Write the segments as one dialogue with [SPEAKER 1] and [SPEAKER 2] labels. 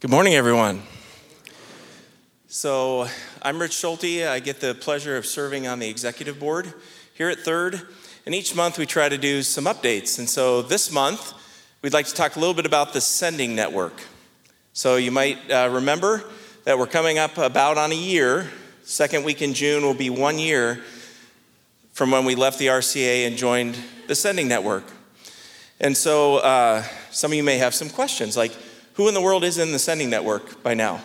[SPEAKER 1] Good morning, everyone. So, I'm Rich Schulte. I get the pleasure of serving on the executive board here at Third. And each month we try to do some updates. And so this month, we'd like to talk a little bit about the sending network. So, you might uh, remember that we're coming up about on a year. Second week in June will be one year from when we left the RCA and joined the sending network. And so, uh, some of you may have some questions like, who in the world is in the sending network by now?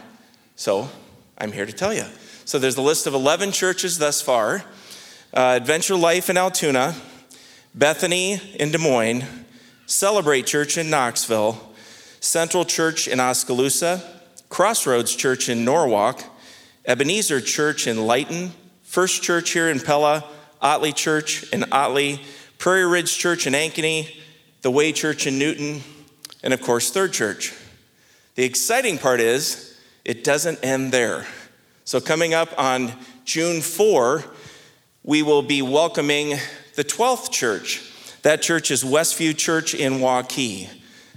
[SPEAKER 1] So I'm here to tell you. So there's a list of 11 churches thus far uh, Adventure Life in Altoona, Bethany in Des Moines, Celebrate Church in Knoxville, Central Church in Oskaloosa, Crossroads Church in Norwalk, Ebenezer Church in Leighton, First Church here in Pella, Otley Church in Otley, Prairie Ridge Church in Ankeny, the Way Church in Newton, and of course, Third Church. The exciting part is it doesn't end there. So, coming up on June 4, we will be welcoming the 12th church. That church is Westview Church in Waukee.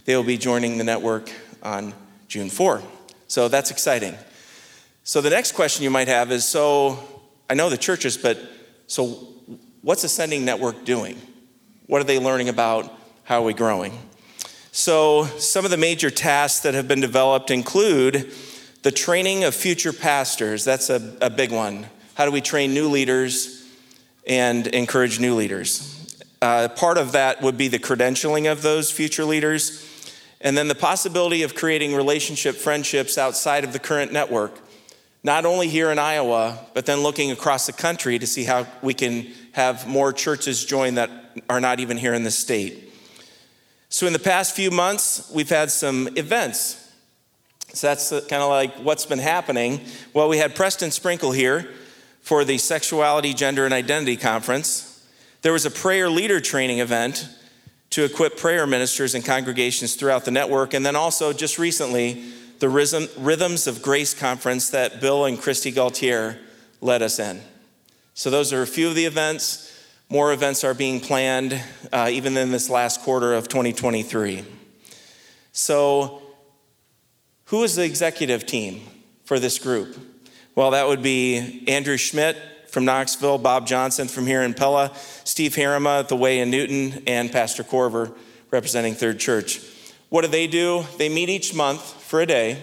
[SPEAKER 1] They will be joining the network on June 4. So, that's exciting. So, the next question you might have is so, I know the churches, but so what's Ascending Network doing? What are they learning about? How are we growing? So, some of the major tasks that have been developed include the training of future pastors. That's a, a big one. How do we train new leaders and encourage new leaders? Uh, part of that would be the credentialing of those future leaders, and then the possibility of creating relationship friendships outside of the current network, not only here in Iowa, but then looking across the country to see how we can have more churches join that are not even here in the state. So, in the past few months, we've had some events. So, that's kind of like what's been happening. Well, we had Preston Sprinkle here for the Sexuality, Gender, and Identity Conference. There was a prayer leader training event to equip prayer ministers and congregations throughout the network. And then also, just recently, the Rhythms of Grace conference that Bill and Kristi Gaultiere led us in. So, those are a few of the events. More events are being planned, uh, even in this last quarter of 2023. So, who is the executive team for this group? Well, that would be Andrew Schmidt from Knoxville, Bob Johnson from here in Pella, Steve Harima at the Way in Newton, and Pastor Korver representing Third Church. What do they do? They meet each month for a day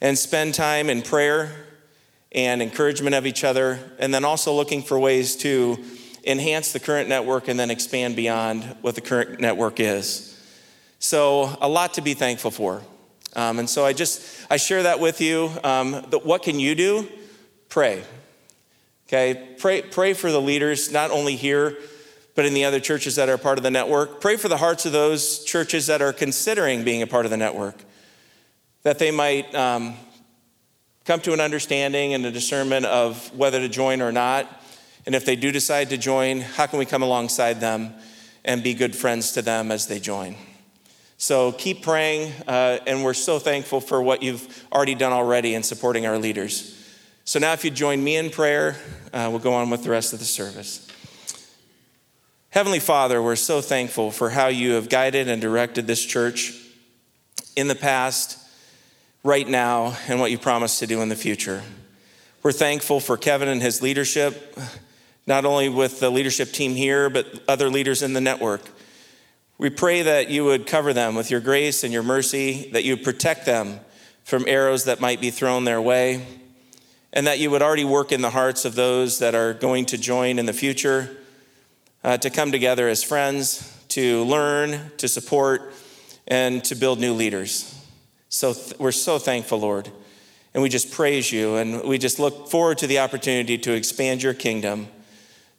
[SPEAKER 1] and spend time in prayer and encouragement of each other, and then also looking for ways to enhance the current network, and then expand beyond what the current network is. So, a lot to be thankful for. Um, and so I just I share that with you. Um, that what can you do? Pray. Okay, pray pray for the leaders, not only here, but in the other churches that are part of the network. Pray for the hearts of those churches that are considering being a part of the network, that they might um, come to an understanding and a discernment of whether to join or not. And if they do decide to join, how can we come alongside them and be good friends to them as they join? So keep praying, uh, and we're so thankful for what you've already done already in supporting our leaders. So now, if you join me in prayer, uh, we'll go on with the rest of the service. Heavenly Father, we're so thankful for how you have guided and directed this church in the past, right now, and what you promise to do in the future. We're thankful for Kevin and his leadership not only with the leadership team here, but other leaders in the network. We pray that you would cover them with your grace and your mercy, that you would protect them from arrows that might be thrown their way, and that you would already work in the hearts of those that are going to join in the future uh, to come together as friends, to learn, to support, and to build new leaders. So th- we're so thankful, Lord. And we just praise you, and we just look forward to the opportunity to expand your kingdom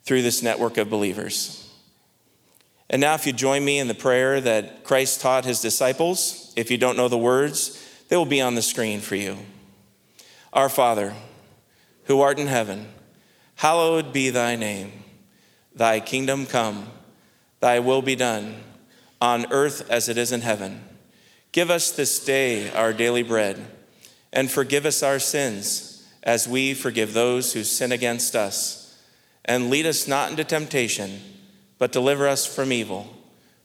[SPEAKER 1] through this network of believers. And now, if you join me in the prayer that Christ taught his disciples, if you don't know the words, they will be on the screen for you. Our Father, who art in heaven, hallowed be thy name. Thy kingdom come, thy will be done, on earth as it is in heaven. Give us this day our daily bread, and forgive us our sins, as we forgive those who sin against us and lead us not into temptation, but deliver us from evil.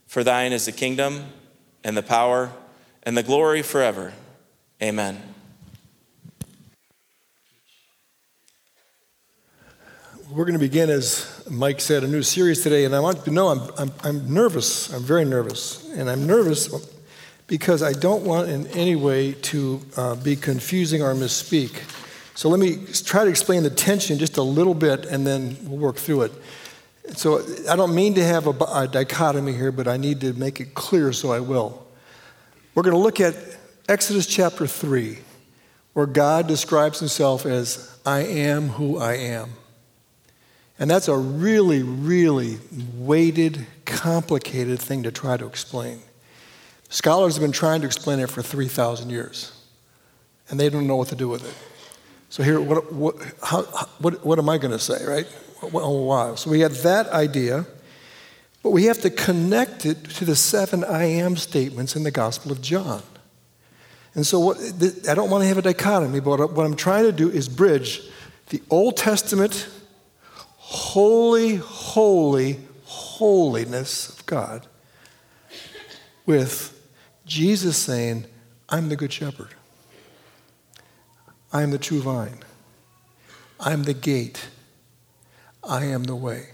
[SPEAKER 1] For thine is the kingdom, and the power, and the glory forever. Amen.
[SPEAKER 2] We're going to begin, as Mike said, a new series today, and I want you to know I'm, I'm, I'm nervous. I'm very nervous. And I'm nervous because I don't want in any way to uh, be confusing or misspeak. So let me try to explain the tension just a little bit, and then we'll work through it. So I don't mean to have a, a dichotomy here, but I need to make it clear, so I will. We're going to look at Exodus chapter 3, where God describes himself as, I am who I am. And that's a really, really weighted, complicated thing to try to explain. Scholars have been trying to explain it for 3,000 years, and they don't know what to do with it. So, here, what, what, how, what, what am I going to say, right? Well, oh, wow. So, we have that idea, but we have to connect it to the seven I am statements in the Gospel of John. And so, what, I don't want to have a dichotomy, but what I'm trying to do is bridge the Old Testament holy, holy, holiness of God with Jesus saying, I'm the good shepherd. I am the true vine. I am the gate. I am the way.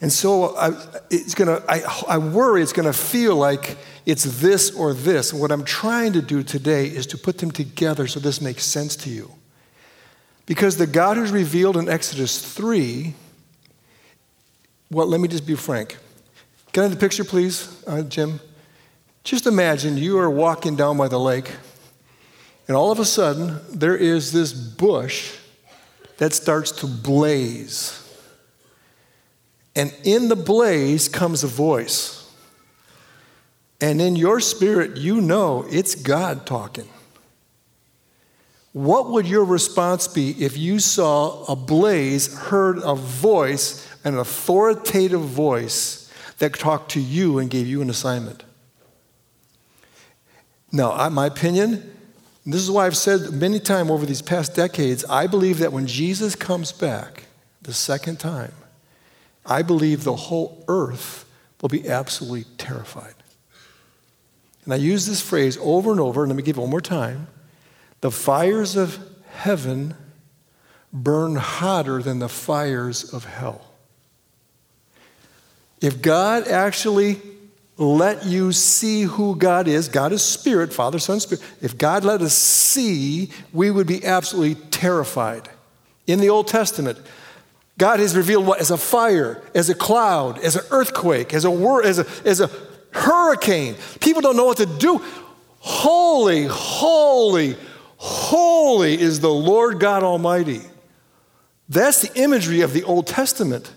[SPEAKER 2] And so I, it's gonna, I, I worry it's going to feel like it's this or this. What I'm trying to do today is to put them together so this makes sense to you. Because the God who's revealed in Exodus 3, well, let me just be frank. Can I have the picture, please, uh, Jim? Just imagine you are walking down by the lake, and all of a sudden, there is this bush that starts to blaze. And in the blaze comes a voice. And in your spirit, you know it's God talking. What would your response be if you saw a blaze, heard a voice, an authoritative voice that talked to you and gave you an assignment? Now, my opinion, this is why I've said many times over these past decades, I believe that when Jesus comes back the second time, I believe the whole earth will be absolutely terrified. And I use this phrase over and over, and let me give it one more time. The fires of heaven burn hotter than the fires of hell. If God actually let you see who God is, God is spirit, Father, Son, Spirit. If God let us see, we would be absolutely terrified. In the Old Testament, God has revealed what? As a fire, as a cloud, as an earthquake, as a, wor- as a, as a hurricane. People don't know what to do. Holy, holy, Holy is the Lord God Almighty. That's the imagery of the Old Testament.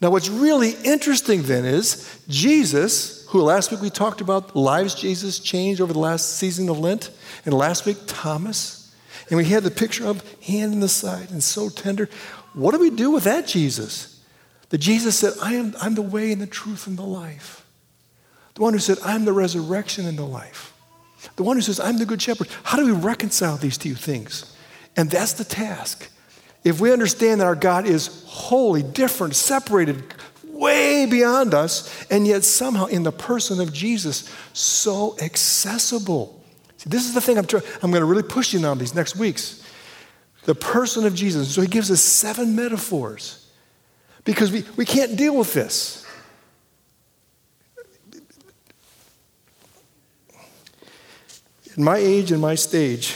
[SPEAKER 2] Now, what's really interesting then is Jesus, who last week we talked about lives Jesus changed over the last season of Lent, and last week Thomas, and we had the picture of hand in the side and so tender. What do we do with that Jesus? The Jesus said, I am I'm the way and the truth and the life. The one who said, I'm the resurrection and the life. The one who says, I'm the good shepherd. How do we reconcile these two things? And that's the task. If we understand that our God is holy, different, separated, way beyond us, and yet somehow in the person of Jesus, so accessible. See, this is the thing I'm, trying, I'm going to really push you on these next weeks. The person of Jesus. So he gives us seven metaphors because we, we can't deal with this. In my age and my stage,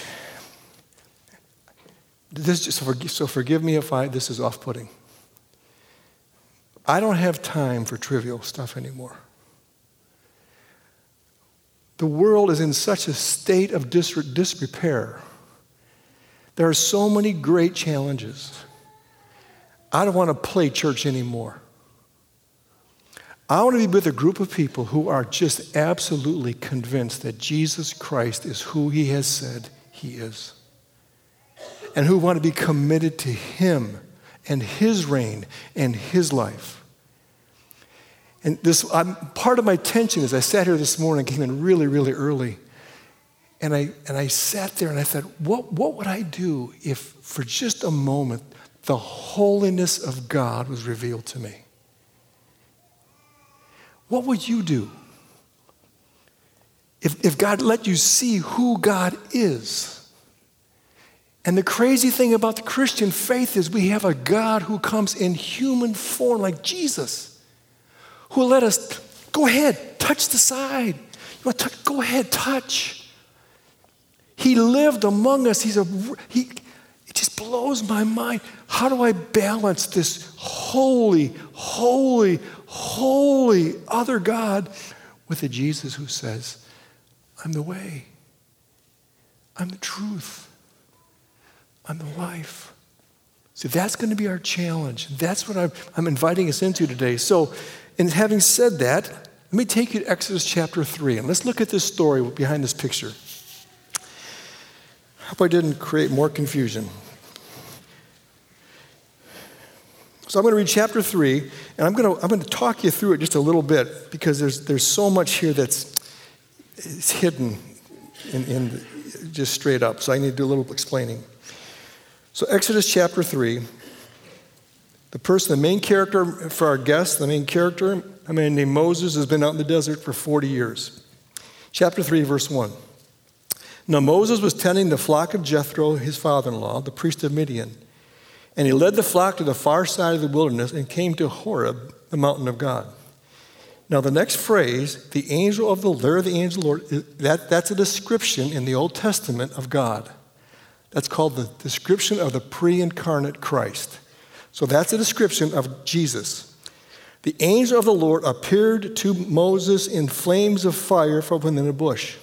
[SPEAKER 2] this just, so forgive me if I, this is off putting. I don't have time for trivial stuff anymore. The world is in such a state of disrepair. There are so many great challenges. I don't want to play church anymore. I want to be with a group of people who are just absolutely convinced that Jesus Christ is who he has said he is. And who want to be committed to him and his reign and his life. And this, I'm, part of my tension as I sat here this morning, came in really, really early. And I, and I sat there and I thought, what, what would I do if for just a moment the holiness of God was revealed to me? What would you do? if, if God let you see who God is. And the crazy thing about the Christian faith is we have a God who comes in human form like Jesus, who let us go ahead, touch the side. You want to touch? Go ahead, touch. He lived among us. He's a he. It just blows my mind. How do I balance this holy, holy, holy other God with a Jesus who says, I'm the way, I'm the truth, I'm the life. See, that's going to be our challenge. That's what I'm, I'm inviting us into today. So, in having said that, let me take you to Exodus chapter 3, and let's look at this story behind this picture. I hope I didn't create more confusion. So I'm going to read chapter 3, and I'm going to, I'm going to talk you through it just a little bit because there's, there's so much here that's it's hidden in, in just straight up. So I need to do a little explaining. So, Exodus chapter 3, the person, the main character for our guest, the main character, a man named Moses, has been out in the desert for 40 years. Chapter 3, verse 1. Now, Moses was tending the flock of Jethro, his father in law, the priest of Midian. And he led the flock to the far side of the wilderness and came to Horeb, the mountain of God. Now, the next phrase, the angel of the Lord, the angel of the Lord, that, that's a description in the Old Testament of God. That's called the description of the pre incarnate Christ. So that's a description of Jesus. The angel of the Lord appeared to Moses in flames of fire from within a bush.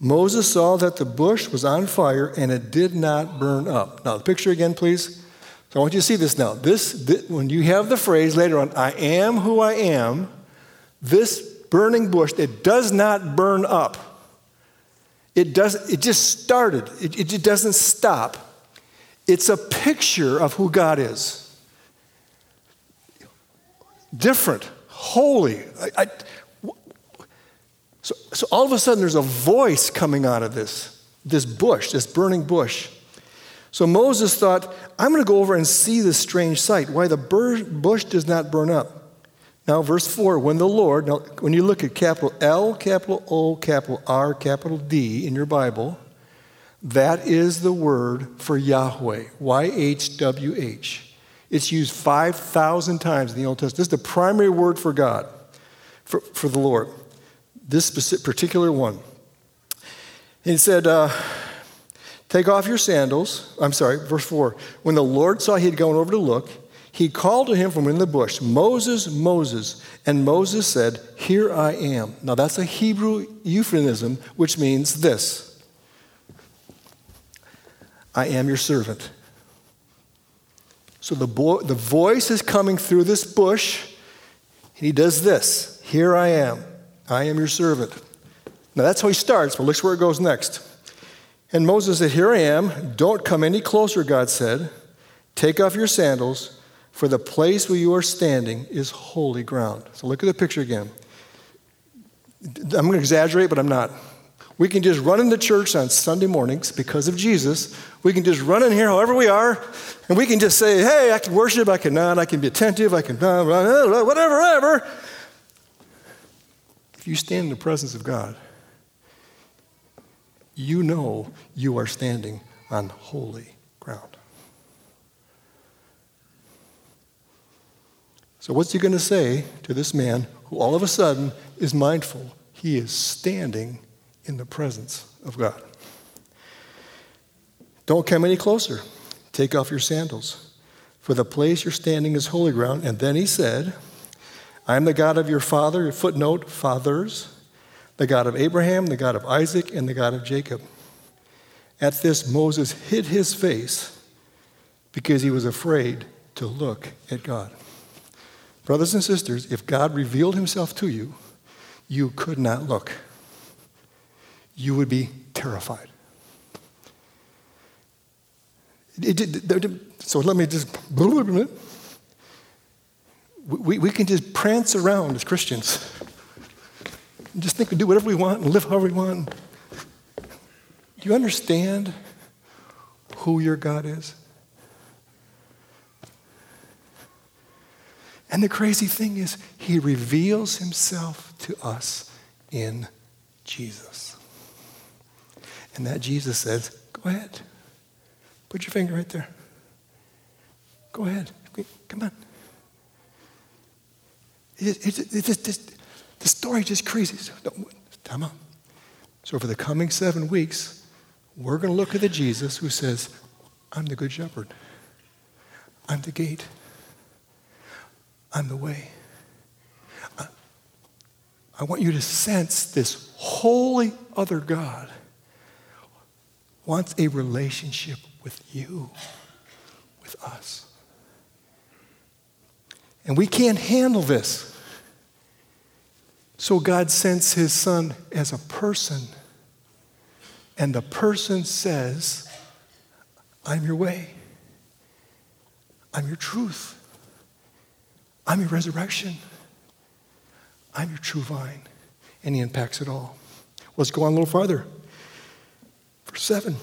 [SPEAKER 2] Moses saw that the bush was on fire and it did not burn up. Now, the picture again, please. So I want you to see this now. This, this, when you have the phrase later on, I am who I am, this burning bush that does not burn up it, does, it just started, it, it doesn't stop. It's a picture of who God is. Different, holy. I, I, so, so all of a sudden, there's a voice coming out of this, this bush, this burning bush. So Moses thought, I'm going to go over and see this strange sight, why the bush does not burn up. Now, verse 4 when the Lord, now, when you look at capital L, capital O, capital R, capital D in your Bible, that is the word for Yahweh, Y H W H. It's used 5,000 times in the Old Testament. This is the primary word for God, for, for the Lord, this specific, particular one. He said, uh, Take off your sandals. I'm sorry, verse 4. When the Lord saw he had gone over to look, he called to him from in the bush, Moses, Moses. And Moses said, Here I am. Now that's a Hebrew euphemism, which means this I am your servant. So the, boy, the voice is coming through this bush, and he does this Here I am. I am your servant. Now that's how he starts, but look where it goes next. And Moses said, Here I am. Don't come any closer, God said. Take off your sandals for the place where you are standing is holy ground. So look at the picture again. I'm going to exaggerate, but I'm not. We can just run into church on Sunday mornings because of Jesus. We can just run in here however we are, and we can just say, hey, I can worship, I can not, I can be attentive, I can whatever, whatever. If you stand in the presence of God, you know you are standing on holy ground. So, what's he going to say to this man who all of a sudden is mindful he is standing in the presence of God? Don't come any closer. Take off your sandals, for the place you're standing is holy ground. And then he said, I am the God of your father, footnote, fathers, the God of Abraham, the God of Isaac, and the God of Jacob. At this, Moses hid his face because he was afraid to look at God. Brothers and sisters, if God revealed himself to you, you could not look. You would be terrified. so let me just. We, we can just prance around as Christians. Just think we do whatever we want and live however we want. Do you understand who your God is? And the crazy thing is, he reveals himself to us in Jesus. And that Jesus says, Go ahead. Put your finger right there. Go ahead. Come on. It's, it's, it's, it's, the story just crazy. Time. So, for the coming seven weeks, we're going to look at the Jesus who says, I'm the good shepherd. I'm the gate. I'm the way. I, want you to sense this holy other God wants a relationship with you, with us. And we can't handle this. So God sends his son as a person. And the person says, I'm your way. I'm your truth. I'm your resurrection. I'm your true vine. And he unpacks it all. Let's go on a little farther. Verse 7.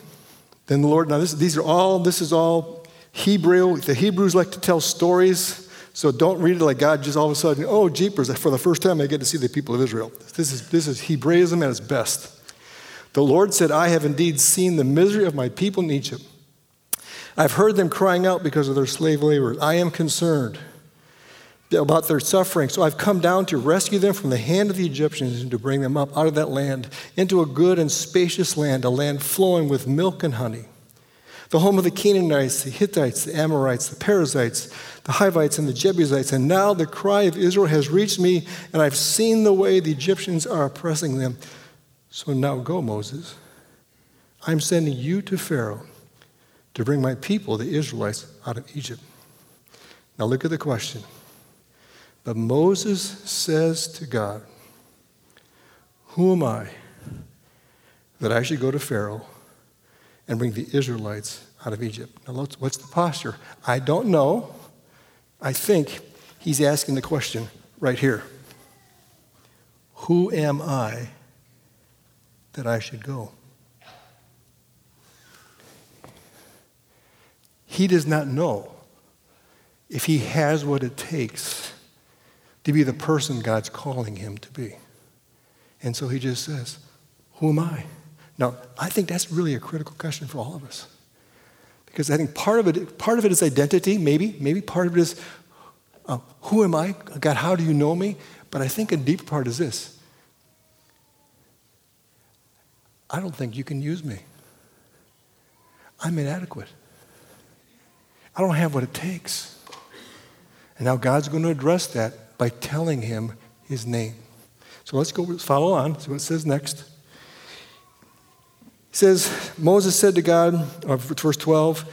[SPEAKER 2] Then the Lord, now this, these are all, this is all Hebrew. The Hebrews like to tell stories, so don't read it like God just all of a sudden, oh, jeepers, for the first time I get to see the people of Israel. This is, this is Hebraism at its best. The Lord said, I have indeed seen the misery of my people in Egypt. I've heard them crying out because of their slave labor. I am concerned about their suffering. So I've come down to rescue them from the hand of the Egyptians and to bring them up out of that land into a good and spacious land, a land flowing with milk and honey. The home of the Canaanites, the Hittites, the Amorites, the Perizzites, the Hivites, and the Jebusites. And now the cry of Israel has reached me, and I've seen the way the Egyptians are oppressing them. So now go, Moses. I'm sending you to Pharaoh to bring my people, the Israelites, out of Egypt. Now look at the question. But Moses says to God, Who am I that I should go to Pharaoh and bring the Israelites out of Egypt? Now, what's the posture? I don't know. I think he's asking the question right here Who am I that I should go? He does not know if he has what it takes to be the person God's calling him to be. And so he just says, Who am I? Now, I think that's really a critical question for all of us. Because I think part of it, part of it is identity, maybe. Maybe part of it is, uh, Who am I? God, how do you know me? But I think a deeper part is this I don't think you can use me. I'm inadequate. I don't have what it takes. And now God's going to address that by telling him his name. So let's go follow on. See what it says next. It says, Moses said to God, uh, verse 12,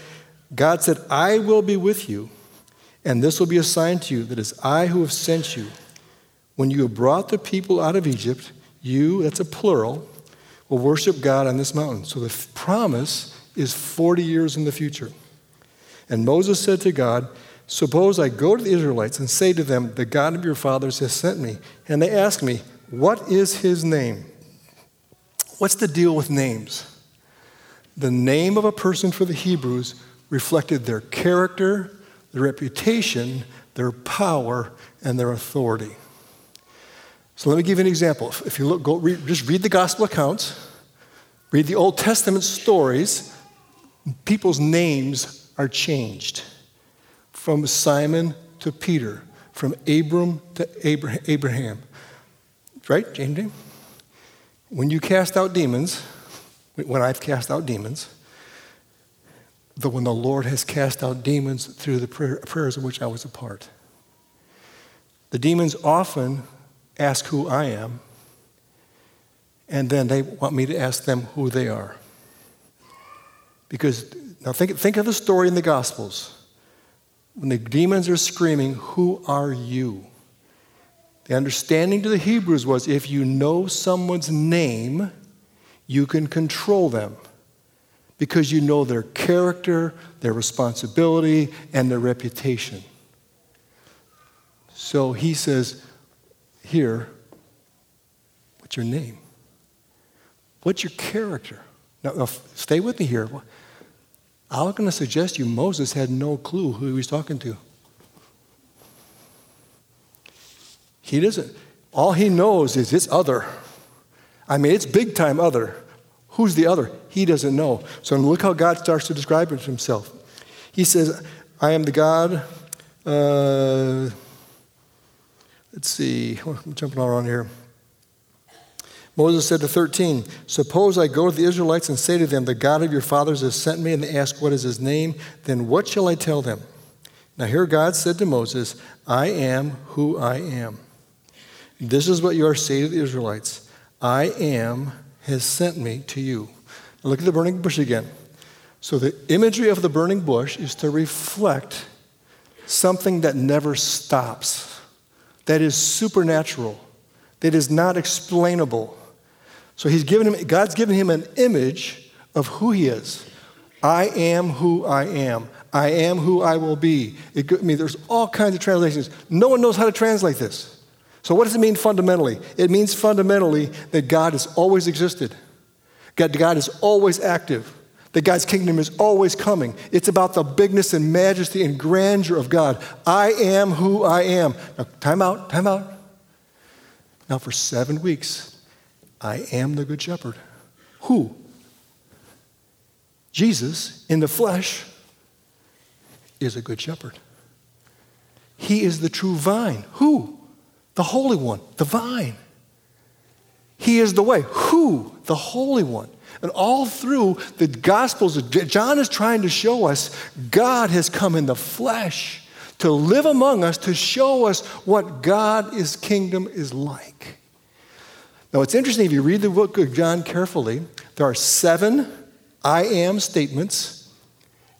[SPEAKER 2] God said, I will be with you, and this will be a sign to you that it's I who have sent you. When you have brought the people out of Egypt, you, that's a plural, will worship God on this mountain. So the promise is 40 years in the future. And Moses said to God, Suppose I go to the Israelites and say to them, The God of your fathers has sent me. And they ask me, What is his name? What's the deal with names? The name of a person for the Hebrews reflected their character, their reputation, their power, and their authority. So let me give you an example. If you look, go read, just read the gospel accounts, read the Old Testament stories, people's names are changed from Simon to Peter, from Abram to Abraham. Right, James? When you cast out demons, when I've cast out demons, the, when the Lord has cast out demons through the prayer, prayers of which I was a part, the demons often ask who I am, and then they want me to ask them who they are. Because now think, think of the story in the Gospels when the demons are screaming, Who are you? The understanding to the Hebrews was if you know someone's name, you can control them because you know their character, their responsibility, and their reputation. So he says, Here, what's your name? What's your character? Now, now stay with me here. I'm going to suggest you Moses had no clue who he was talking to. He doesn't. All he knows is it's other. I mean, it's big time other. Who's the other? He doesn't know. So look how God starts to describe himself. He says, I am the God. Uh, let's see, I'm jumping all around here. Moses said to 13, Suppose I go to the Israelites and say to them, The God of your fathers has sent me, and they ask, What is his name? Then what shall I tell them? Now here God said to Moses, I am who I am. This is what you are saying to the Israelites I am has sent me to you. Now look at the burning bush again. So the imagery of the burning bush is to reflect something that never stops, that is supernatural, that is not explainable. So he's given him, God's given him an image of who he is. I am who I am. I am who I will be. It, I mean, there's all kinds of translations. No one knows how to translate this. So, what does it mean fundamentally? It means fundamentally that God has always existed, God, God is always active, that God's kingdom is always coming. It's about the bigness and majesty and grandeur of God. I am who I am. Now, time out, time out. Now, for seven weeks, I am the Good Shepherd. Who? Jesus in the flesh is a good shepherd. He is the true vine. Who? The Holy One, the vine. He is the way. Who? The Holy One. And all through the Gospels, John is trying to show us God has come in the flesh to live among us, to show us what God's kingdom is like. Now, it's interesting if you read the book of John carefully, there are seven I am statements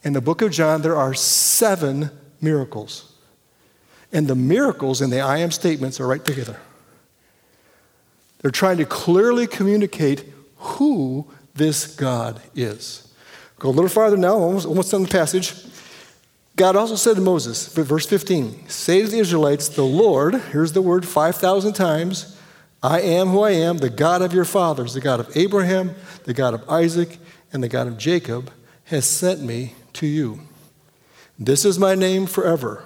[SPEAKER 2] in the book of John, there are seven miracles. And the miracles and the I am statements are right together. They're trying to clearly communicate who this God is. Go a little farther now, almost, almost on the passage. God also said to Moses, verse 15, Say to the Israelites, The Lord, here's the word 5,000 times, I am who I am, the God of your fathers, the God of Abraham, the God of Isaac, and the God of Jacob, has sent me to you. This is my name forever,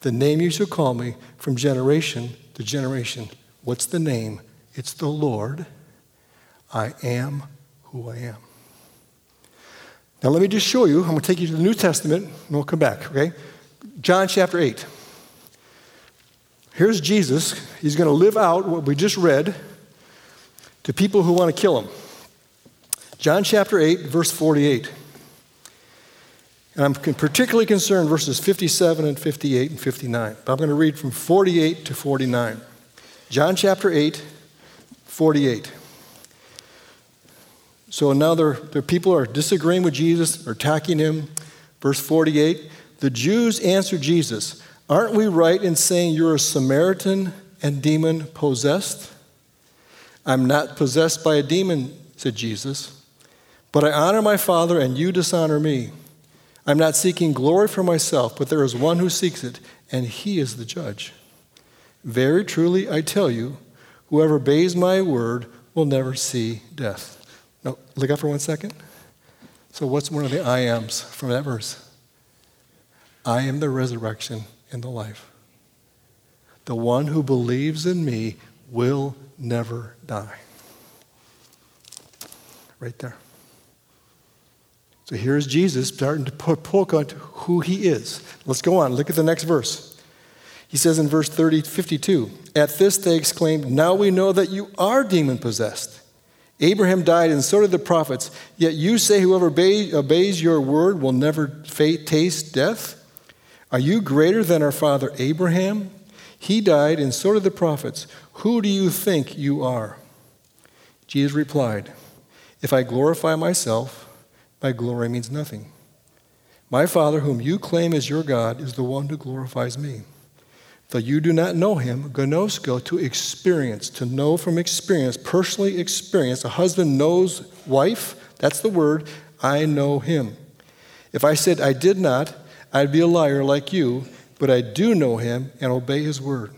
[SPEAKER 2] the name you shall call me from generation to generation. What's the name? It's the Lord. I am who I am. Now, let me just show you. I'm going to take you to the New Testament, and we'll come back, okay? John chapter 8. Here's Jesus. He's going to live out what we just read to people who want to kill him. John chapter 8, verse 48. And I'm particularly concerned verses 57 and 58 and 59. But I'm going to read from 48 to 49. John chapter 8, 48. So now there people are disagreeing with Jesus, are attacking him. Verse 48 The Jews answered Jesus, Aren't we right in saying you're a Samaritan and demon possessed? I'm not possessed by a demon, said Jesus, but I honor my Father and you dishonor me. I'm not seeking glory for myself, but there is one who seeks it, and he is the judge. Very truly, I tell you, whoever obeys my word will never see death. Now, look up for one second. So, what's one of the I ams from that verse? I am the resurrection and the life. The one who believes in me will never die. Right there. So here's Jesus starting to put poke on who he is. Let's go on. Look at the next verse. He says in verse 30, 52, At this they exclaimed, Now we know that you are demon possessed. Abraham died, and so did the prophets. Yet you say, Whoever obeys your word will never taste death? Are you greater than our father Abraham? He died, and so did the prophets. Who do you think you are? Jesus replied, If I glorify myself, my glory means nothing. My Father, whom you claim as your God, is the one who glorifies me. Though you do not know him, gnosko, to experience, to know from experience, personally experience. A husband knows wife, that's the word, I know him. If I said I did not, I'd be a liar like you, but I do know him and obey his word.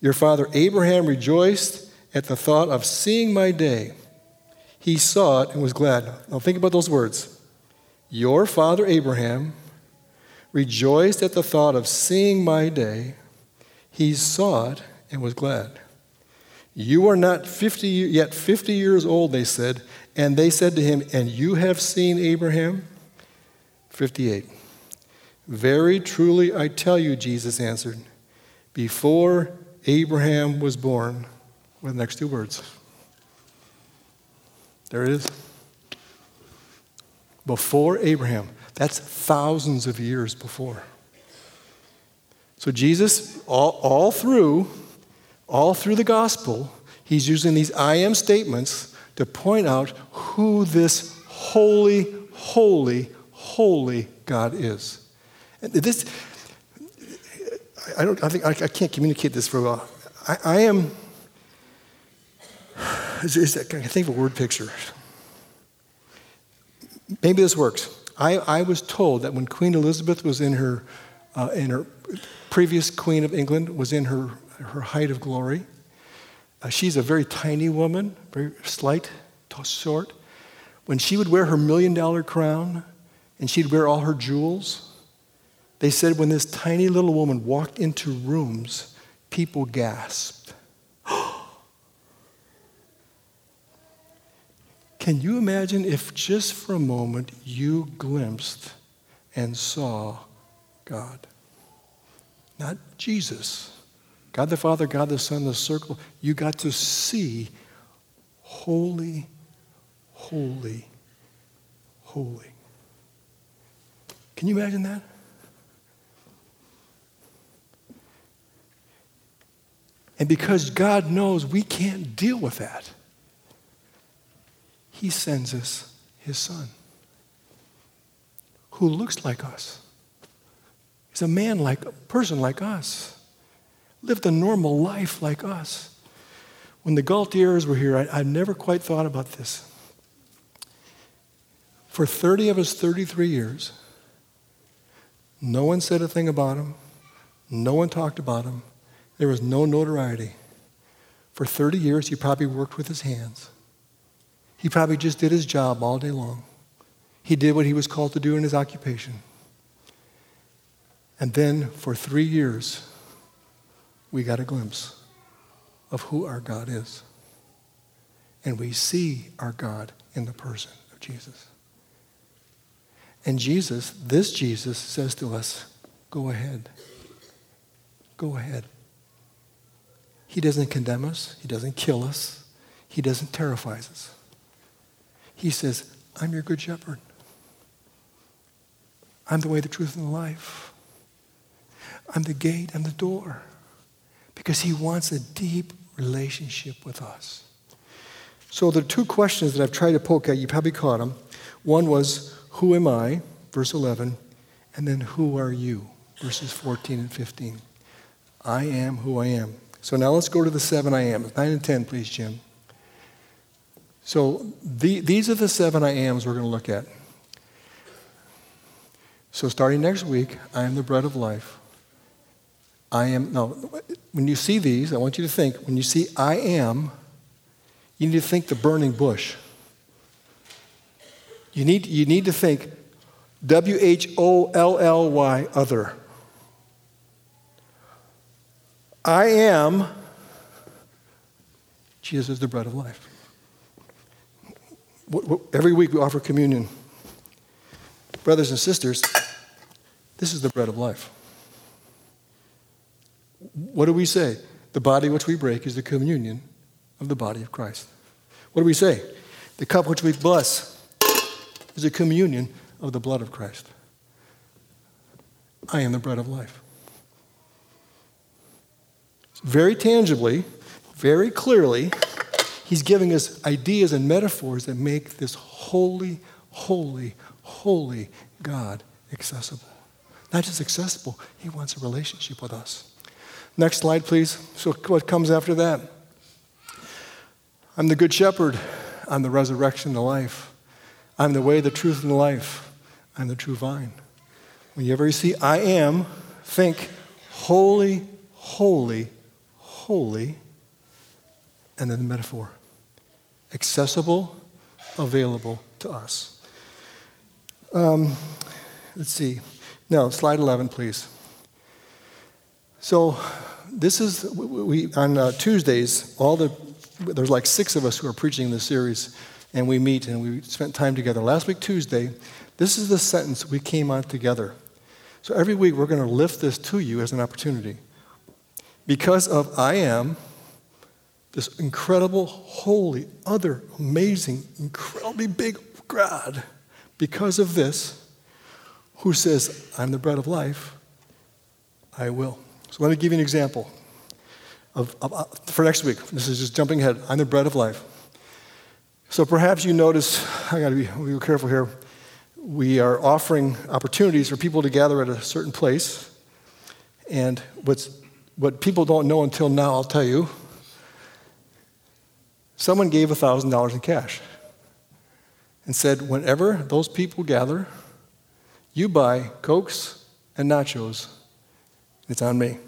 [SPEAKER 2] Your father Abraham rejoiced at the thought of seeing my day. He saw it and was glad. Now think about those words. Your father Abraham rejoiced at the thought of seeing my day. He saw it and was glad. You are not 50, yet 50 years old, they said. And they said to him, And you have seen Abraham? 58. Very truly I tell you, Jesus answered, before Abraham was born, with the next two words. There it is. Before Abraham. That's thousands of years before. So Jesus, all, all through, all through the gospel, he's using these I am statements to point out who this holy, holy, holy God is. This, I, don't, I, think, I, I can't communicate this very well. I, I am, is, is that, I think of a word picture. Maybe this works. I, I was told that when Queen Elizabeth was in her, uh, in her previous Queen of England was in her, her height of glory. Uh, she's a very tiny woman, very slight, short. When she would wear her million dollar crown and she'd wear all her jewels, they said when this tiny little woman walked into rooms, people gasped. Can you imagine if just for a moment you glimpsed and saw God? Not Jesus. God the Father, God the Son, the circle. You got to see holy, holy, holy. Can you imagine that? And because God knows we can't deal with that, He sends us His Son who looks like us. He's a man like a person like us. Lived a normal life like us. When the Gaultieres were here, I, I never quite thought about this. For 30 of his 33 years, no one said a thing about him. No one talked about him. There was no notoriety. For 30 years, he probably worked with his hands. He probably just did his job all day long. He did what he was called to do in his occupation. And then for three years, we got a glimpse of who our God is. And we see our God in the person of Jesus. And Jesus, this Jesus, says to us, Go ahead. Go ahead. He doesn't condemn us, He doesn't kill us, He doesn't terrify us. He says, I'm your good shepherd. I'm the way, the truth, and the life. I'm the gate, I'm the door. Because He wants a deep relationship with us. So the two questions that I've tried to poke at, you probably caught them. One was, Who am I? Verse 11. And then, Who are you? Verses 14 and 15. I am who I am. So now let's go to the seven I am. 9 and 10, please, Jim. So the, these are the seven I ams we're going to look at. So starting next week, I am the bread of life. I am, no, when you see these, I want you to think, when you see I am, you need to think the burning bush. You need, you need to think W H O L L Y, other. I am, Jesus the bread of life. Every week we offer communion. Brothers and sisters, this is the bread of life. What do we say? The body which we break is the communion of the body of Christ. What do we say? The cup which we bless is a communion of the blood of Christ. I am the bread of life very tangibly, very clearly, he's giving us ideas and metaphors that make this holy, holy, holy God accessible. Not just accessible, he wants a relationship with us. Next slide, please. So, what comes after that? I'm the good shepherd. I'm the resurrection, the life. I'm the way, the truth, and the life. I'm the true vine. Whenever you see I am, think holy, holy, holy, and then the metaphor accessible, available to us. Um, let's see. Now, slide 11, please. So, this is, we, on uh, Tuesdays, all the, there's like six of us who are preaching this series, and we meet and we spent time together. Last week, Tuesday, this is the sentence we came on together. So every week, we're going to lift this to you as an opportunity. Because of I am, this incredible, holy, other, amazing, incredibly big God, because of this, who says, I'm the bread of life, I will. So let me give you an example of, of, uh, for next week. This is just jumping ahead. I'm the bread of life. So perhaps you notice, I gotta be, be careful here. We are offering opportunities for people to gather at a certain place. And what's, what people don't know until now, I'll tell you, someone gave $1,000 in cash and said, whenever those people gather, you buy Cokes and nachos. It's on me.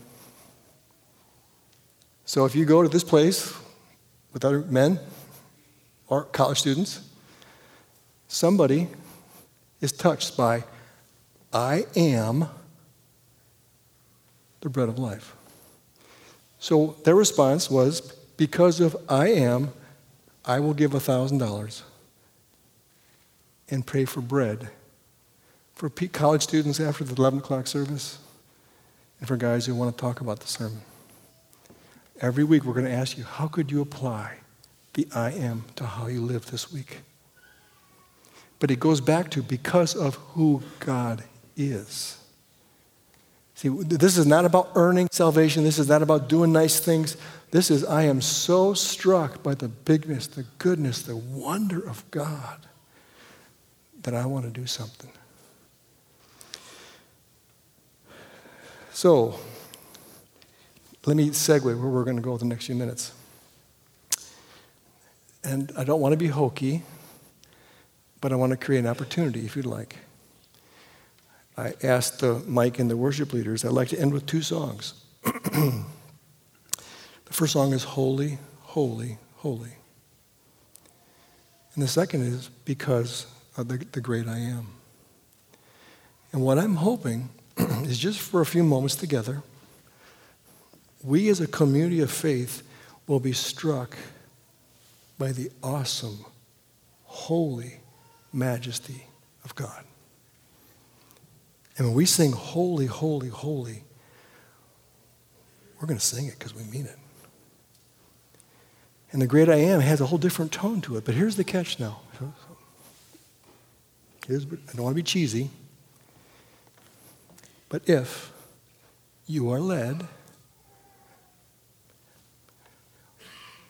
[SPEAKER 2] So if you go to this place with other men or college students, somebody is touched by, I am the bread of life. So their response was, because of I am, I will give $1,000 and pray for bread for college students after the 11 o'clock service and for guys who want to talk about the sermon. Every week we're going to ask you, how could you apply the I am to how you live this week? But it goes back to because of who God is. See, this is not about earning salvation. This is not about doing nice things. This is, I am so struck by the bigness, the goodness, the wonder of God that I want to do something. So, let me segue where we're going to go the next few minutes. And I don't want to be hokey, but I want to create an opportunity if you'd like. I asked the Mike and the worship leaders, I'd like to end with two songs. the first song is Holy, Holy, Holy. And the second is Because of the, the Great I Am. And what I'm hoping is just for a few moments together, we as a community of faith will be struck by the awesome, holy majesty of God. And when we sing holy, holy, holy, we're going to sing it because we mean it. And the great I am has a whole different tone to it. But here's the catch now. Here's, I don't want to be cheesy. But if you are led,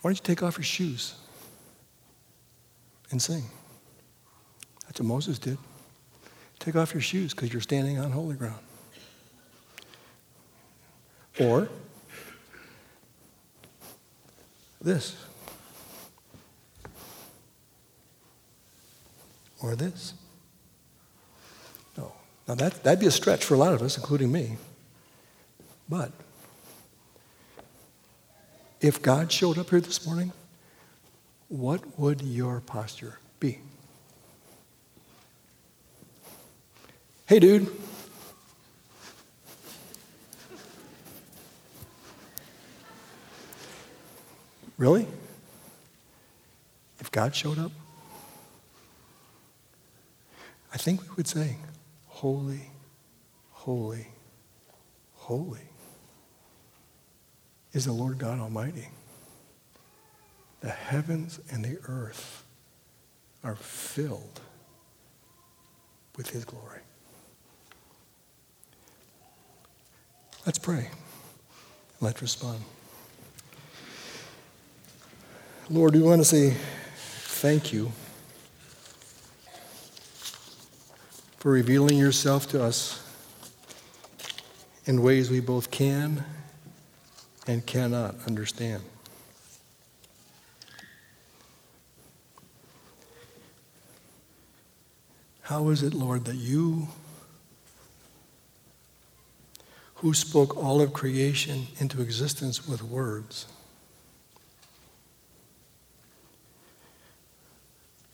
[SPEAKER 2] why don't you take off your shoes and sing? That's what Moses did. Take off your shoes because you're standing on holy ground. Or this. Or this. No. Now, that, that'd be a stretch for a lot of us, including me. But if God showed up here this morning, what would your posture be? Hey, dude. Really? If God showed up? I think we would say, Holy, holy, holy is the Lord God Almighty. The heavens and the earth are filled with His glory. Let's pray. Let's respond. Lord, we want to say thank you. for revealing yourself to us in ways we both can and cannot understand. How is it, Lord, that you, who spoke all of creation into existence with words,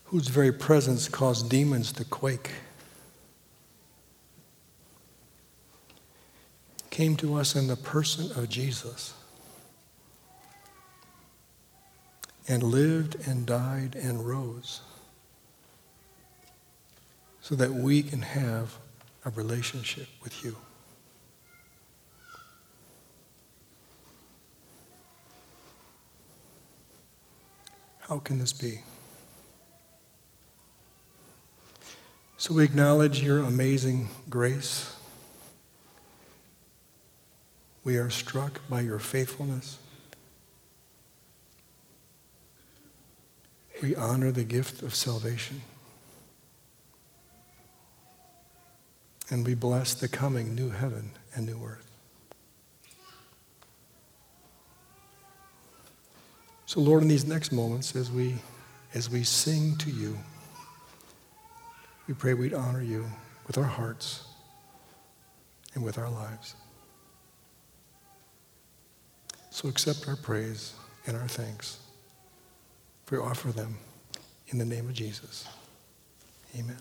[SPEAKER 2] whose very presence caused demons to quake, came to us in the person of Jesus. And lived and died and rose. So that we can have a relationship with you. How can this be? So we acknowledge your amazing grace. We are struck by your faithfulness. We honor the gift of salvation. And we bless the coming new heaven and new earth. So, Lord, in these next moments, as we, as we sing to you, we pray we'd honor you with our hearts and with our lives. So accept our praise and our thanks. We offer them in the name of Jesus. Amen.